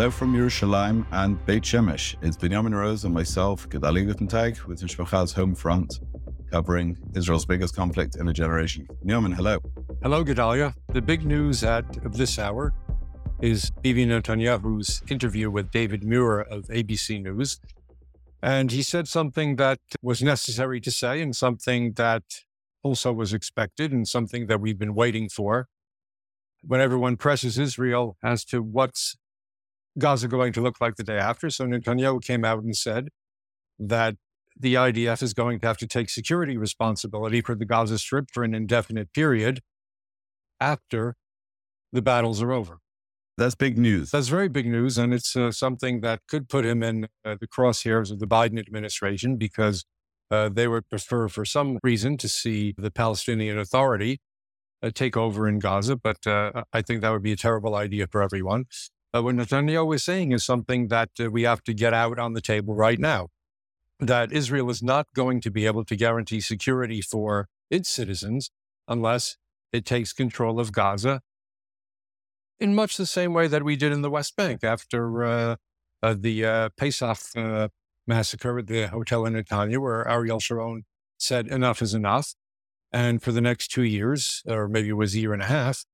Hello from Yerushalayim and Beit Shemesh. It's Benjamin Rose and myself, Gedali Guttentag, with Mishpacha's Home Front, covering Israel's biggest conflict in a generation. Benjamin, hello. Hello, Gedalia. The big news at of this hour is Bibi Netanyahu's interview with David Muir of ABC News. And he said something that was necessary to say and something that also was expected and something that we've been waiting for. When everyone presses Israel as to what's Gaza going to look like the day after. So Netanyahu came out and said that the IDF is going to have to take security responsibility for the Gaza Strip for an indefinite period after the battles are over. That's big news. That's very big news. And it's uh, something that could put him in uh, the crosshairs of the Biden administration because uh, they would prefer, for some reason, to see the Palestinian Authority uh, take over in Gaza. But uh, I think that would be a terrible idea for everyone. Uh, what Netanyahu is saying is something that we have to get out on the table right now that Israel is not going to be able to guarantee security for its citizens unless it takes control of Gaza in much the same way that we did in the West Bank after uh, uh, the uh, Pesach uh, massacre at the hotel in Netanya, where Ariel Sharon said enough is enough. And for the next two years, or maybe it was a year and a half,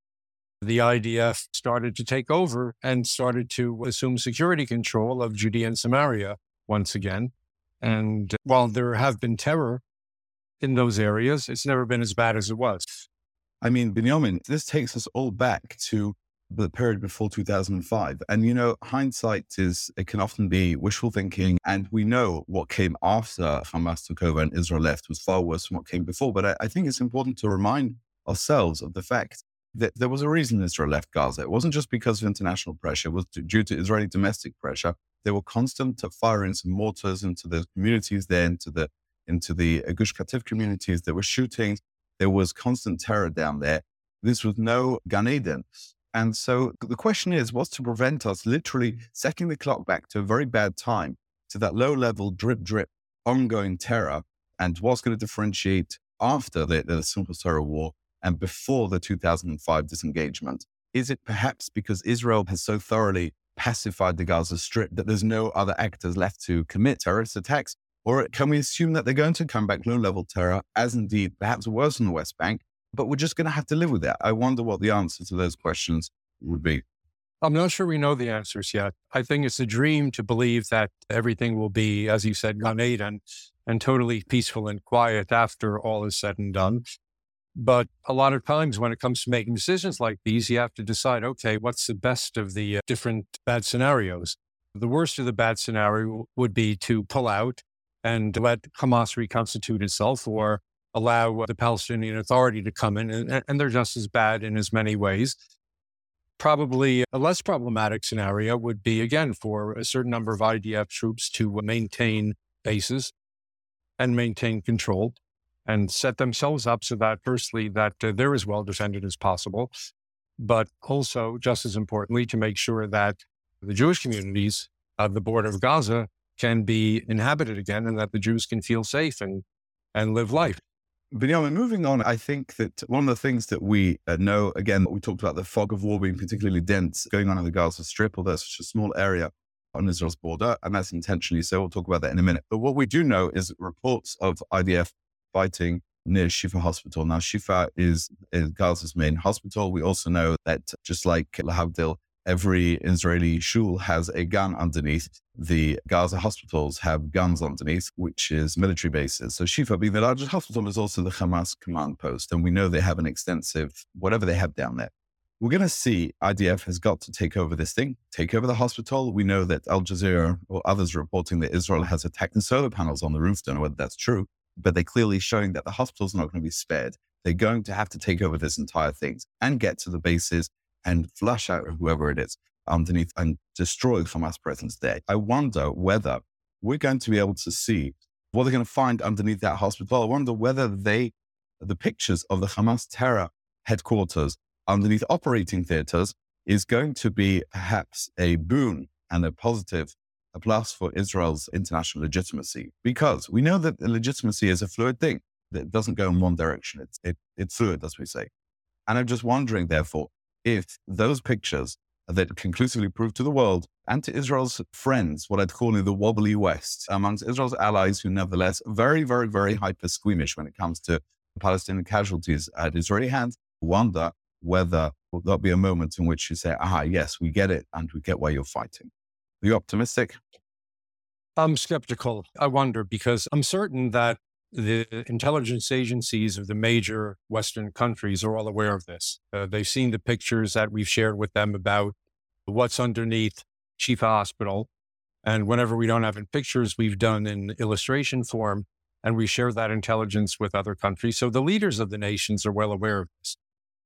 the IDF started to take over and started to assume security control of Judea and Samaria once again. And while there have been terror in those areas, it's never been as bad as it was. I mean, Benjamin, this takes us all back to the period before 2005. And, you know, hindsight is, it can often be wishful thinking. And we know what came after Hamas took over and Israel left was far worse than what came before. But I, I think it's important to remind ourselves of the fact there was a reason Israel left Gaza. It wasn't just because of international pressure, it was due to Israeli domestic pressure. There were constant firings and mortars into the communities there, into the into the Gush Katif communities. There were shootings. There was constant terror down there. This was no Gan Eden. And so the question is, what's to prevent us literally setting the clock back to a very bad time, to that low level drip, drip, ongoing terror? And what's going to differentiate after the, the Simchas Torah war and before the 2005 disengagement? Is it perhaps because Israel has so thoroughly pacified the Gaza Strip that there's no other actors left to commit terrorist attacks? Or can we assume that they're going to come back low level terror, as indeed perhaps worse in the West Bank, but we're just going to have to live with that. I wonder what the answer to those questions would be. I'm not sure we know the answers yet. I think it's a dream to believe that everything will be, as you said, Gan Eden and totally peaceful and quiet after all is said and done. But a lot of times when it comes to making decisions like these, you have to decide, okay, what's the best of the uh, different bad scenarios? The worst of the bad scenario would be to pull out and let Hamas reconstitute itself or allow the Palestinian Authority to come in, and, and they're just as bad in as many ways. Probably a less problematic scenario would be, again, for a certain number of IDF troops to maintain bases and maintain control and set themselves up so that, firstly, that uh, they're as well defended as possible, but also, just as importantly, to make sure that the Jewish communities of the border of Gaza can be inhabited again and that the Jews can feel safe and, and live life. Benjamin, moving on, I think that one of the things that we uh, know, again, we talked about the fog of war being particularly dense going on in the Gaza Strip, although it's such a small area on Israel's border, and that's intentionally so. We'll talk about that in a minute. But what we do know is reports of IDF fighting near Shifa Hospital. Now, Shifa is, is Gaza's main hospital. We also know that just like Lahavdil, every Israeli shul has a gun underneath. The Gaza hospitals have guns underneath, which is military bases. So Shifa, being the largest hospital, is also the Hamas command post. And we know they have an extensive, whatever they have down there. We're going to see IDF has got to take over this thing, take over the hospital. We know that Al Jazeera or others reporting that Israel has attacked the solar panels on the roof. Don't know whether that's true, but they're clearly showing that the hospital's not going to be spared. They're going to have to take over this entire thing and get to the bases and flush out whoever it is underneath and destroy Hamas presence there. I wonder whether we're going to be able to see what they're going to find underneath that hospital. I wonder whether they, the pictures of the Hamas terror headquarters underneath operating theaters is going to be perhaps a boon and a positive, a plus for Israel's international legitimacy. Because we know that legitimacy is a fluid thing. It doesn't go in one direction. It's, it, it's fluid, as we say. And I'm just wondering, therefore, if those pictures that conclusively prove to the world and to Israel's friends what I'd call in the wobbly West, amongst Israel's allies who nevertheless very, very, very hyper squeamish when it comes to Palestinian casualties at Israeli hands, wonder whether there'll be a moment in which you say, aha, yes, we get it and we get why you're fighting. Are you optimistic? I'm skeptical. I wonder because I'm certain that the intelligence agencies of the major Western countries are all aware of this. Uh, they've seen the pictures that we've shared with them about what's underneath Shifa Hospital. And whenever we don't have in pictures, we've done in illustration form, and we share that intelligence with other countries. So the leaders of the nations are well aware of this.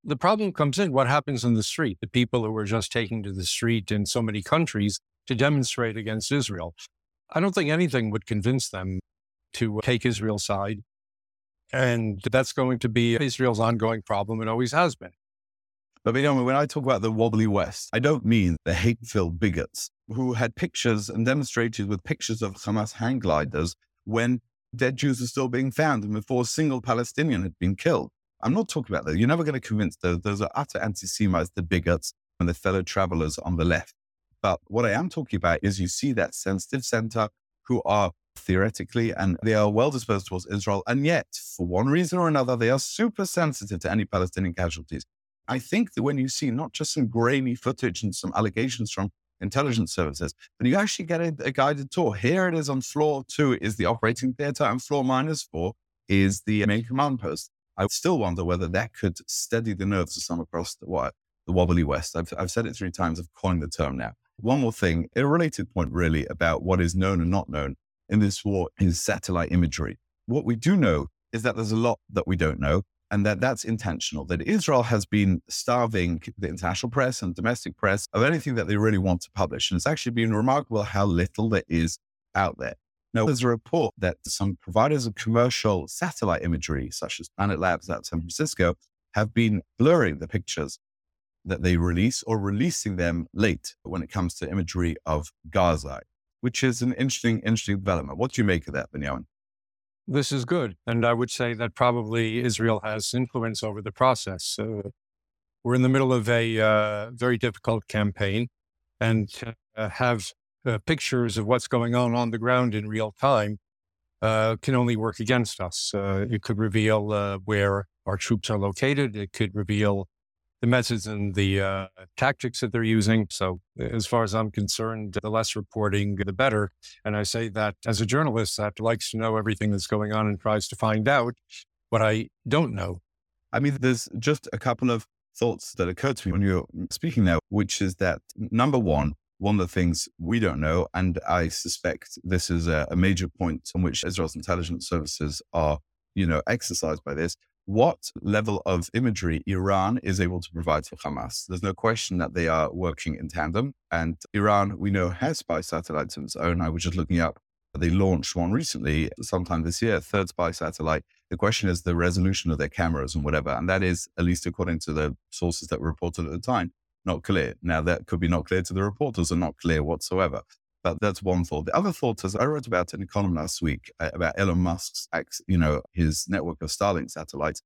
The problem comes in what happens on the street, the people who are just taking to the street in so many countries to demonstrate against Israel. I don't think anything would convince them to uh, take Israel's side. And that's going to be Israel's ongoing problem and always has been. But you know, when I talk about the wobbly West, I don't mean the hate-filled bigots who had pictures and demonstrated with pictures of Hamas hang gliders when dead Jews are still being found and before a single Palestinian had been killed. I'm not talking about that. You're never going to convince those. Those are utter anti-Semites, the bigots and the fellow travelers on the left. But what I am talking about is you see that sensitive center who are theoretically, and they are well disposed towards Israel. And yet, for one reason or another, they are super sensitive to any Palestinian casualties. I think that when you see not just some grainy footage and some allegations from intelligence services, but you actually get a, a guided tour. Here it is on floor two is the operating theater, and floor minus four is the main command post. I still wonder whether that could steady the nerves of some across the, the wobbly West. I've, I've said it three times. I've coined the term now. One more thing, a related point really about what is known and not known in this war is satellite imagery. What we do know is that there's a lot that we don't know and that that's intentional, that Israel has been starving the international press and domestic press of anything that they really want to publish. And it's actually been remarkable how little there is out there. Now, there's a report that some providers of commercial satellite imagery, such as Planet Labs out of San Francisco, have been blurring the pictures that they release or releasing them late when it comes to imagery of Gaza which is an interesting, interesting development. What do you make of that, Benjamin? This is good. And I would say that probably Israel has influence over the process. Uh, we're in the middle of a uh, very difficult campaign and uh, have uh, pictures of what's going on on the ground in real time uh, can only work against us. Uh, it could reveal where our troops are located. It could reveal the methods and the uh, tactics that they're using. So, as far as I'm concerned, the less reporting, the better. And I say that as a journalist that likes to know everything that's going on and tries to find out what I don't know. I mean, there's just a couple of thoughts that occurred to me when you're speaking now, which is that number one, one of the things we don't know, and I suspect this is a, a major point on which Israel's intelligence services are, you know, exercised by this, what level of imagery Iran is able to provide to Hamas. There's no question that they are working in tandem. And Iran, we know, has spy satellites of its own. I was just looking up, they launched one recently, sometime this year, third spy satellite. The question is the resolution of their cameras and whatever. And that is, at least according to the sources that were reported at the time, not clear. Now, that could be not clear to the reporters or not clear whatsoever. But that's one thought. The other thought is I wrote about in a column last week uh, about Elon Musk's, you know, his network of Starlink satellites.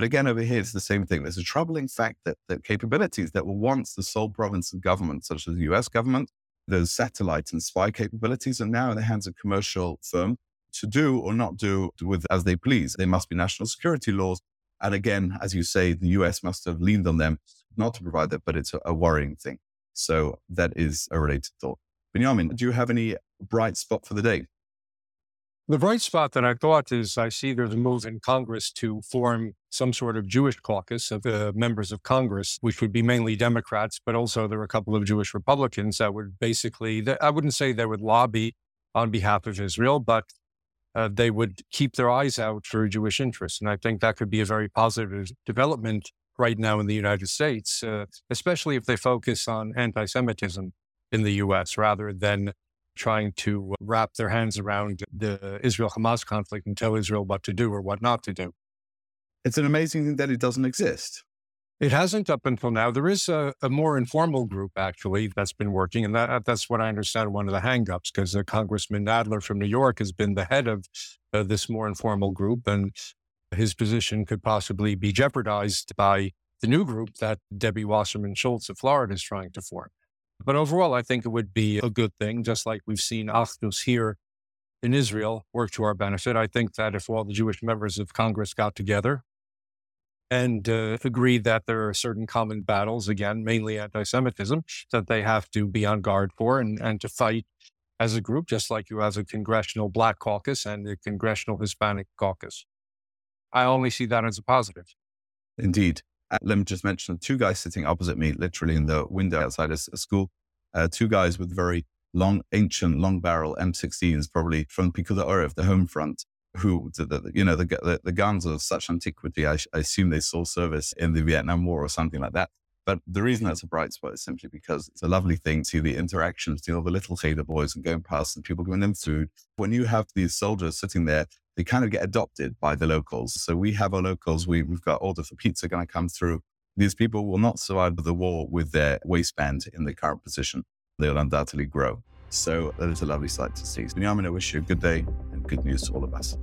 But again, over here, it's the same thing. There's a troubling fact that, that capabilities that were once the sole province of government, such as the US government, those satellite and spy capabilities are now in the hands of commercial firms to do or not do with as they please. They must be national security laws. And again, as you say, the US must have leaned on them not to provide that, but it's a, a worrying thing. So that is a related thought. Benjamin, do you have any bright spot for the day? The bright spot that I thought is I see there's a move in Congress to form some sort of Jewish caucus of the members of Congress, which would be mainly Democrats, but also there are a couple of Jewish Republicans that would basically, I wouldn't say they would lobby on behalf of Israel, but uh, they would keep their eyes out for Jewish interests. And I think that could be a very positive development right now in the United States, uh, especially if they focus on anti Semitism in the US rather than trying to wrap their hands around the Israel Hamas conflict and tell Israel what to do or what not to do. It's an amazing thing that it doesn't exist. It hasn't up until now. There is a, a more informal group actually that's been working, and that, that's what I understand one of the hangups because uh, Congressman Nadler from New York has been the head of uh, this more informal group, and his position could possibly be jeopardized by the new group that Debbie Wasserman Schultz of Florida is trying to form. But overall, I think it would be a good thing, just like we've seen Achdus here in Israel work to our benefit. I think that if all the Jewish members of Congress got together and uh, agreed that there are certain common battles, again, mainly anti Semitism, that they have to be on guard for and, and to fight as a group, just like you have a congressional Black caucus and a congressional Hispanic caucus. I only see that as a positive. Indeed. Uh, let me just mention two guys sitting opposite me, literally in the window outside a, school. Uh, two guys with very long, ancient, long barrel M16s, probably from Pikud HaOref, the home front, who, the, the, you know, the, the, the, guns are of such antiquity. I, I, assume they saw service in the Vietnam War or something like that. But the reason mm-hmm. that's a bright spot is simply because it's a lovely thing to see the interactions, see all the little Cheder boys and going past and people giving them food. When you have these soldiers sitting there, they kind of get adopted by the locals. So we have our locals, we, we've got order for pizza going to come through. These people will not survive the war with their waistband in the current position. They'll undoubtedly grow. So that is a lovely sight to see. So, Binyamin, I wish you a good day and good news to all of us.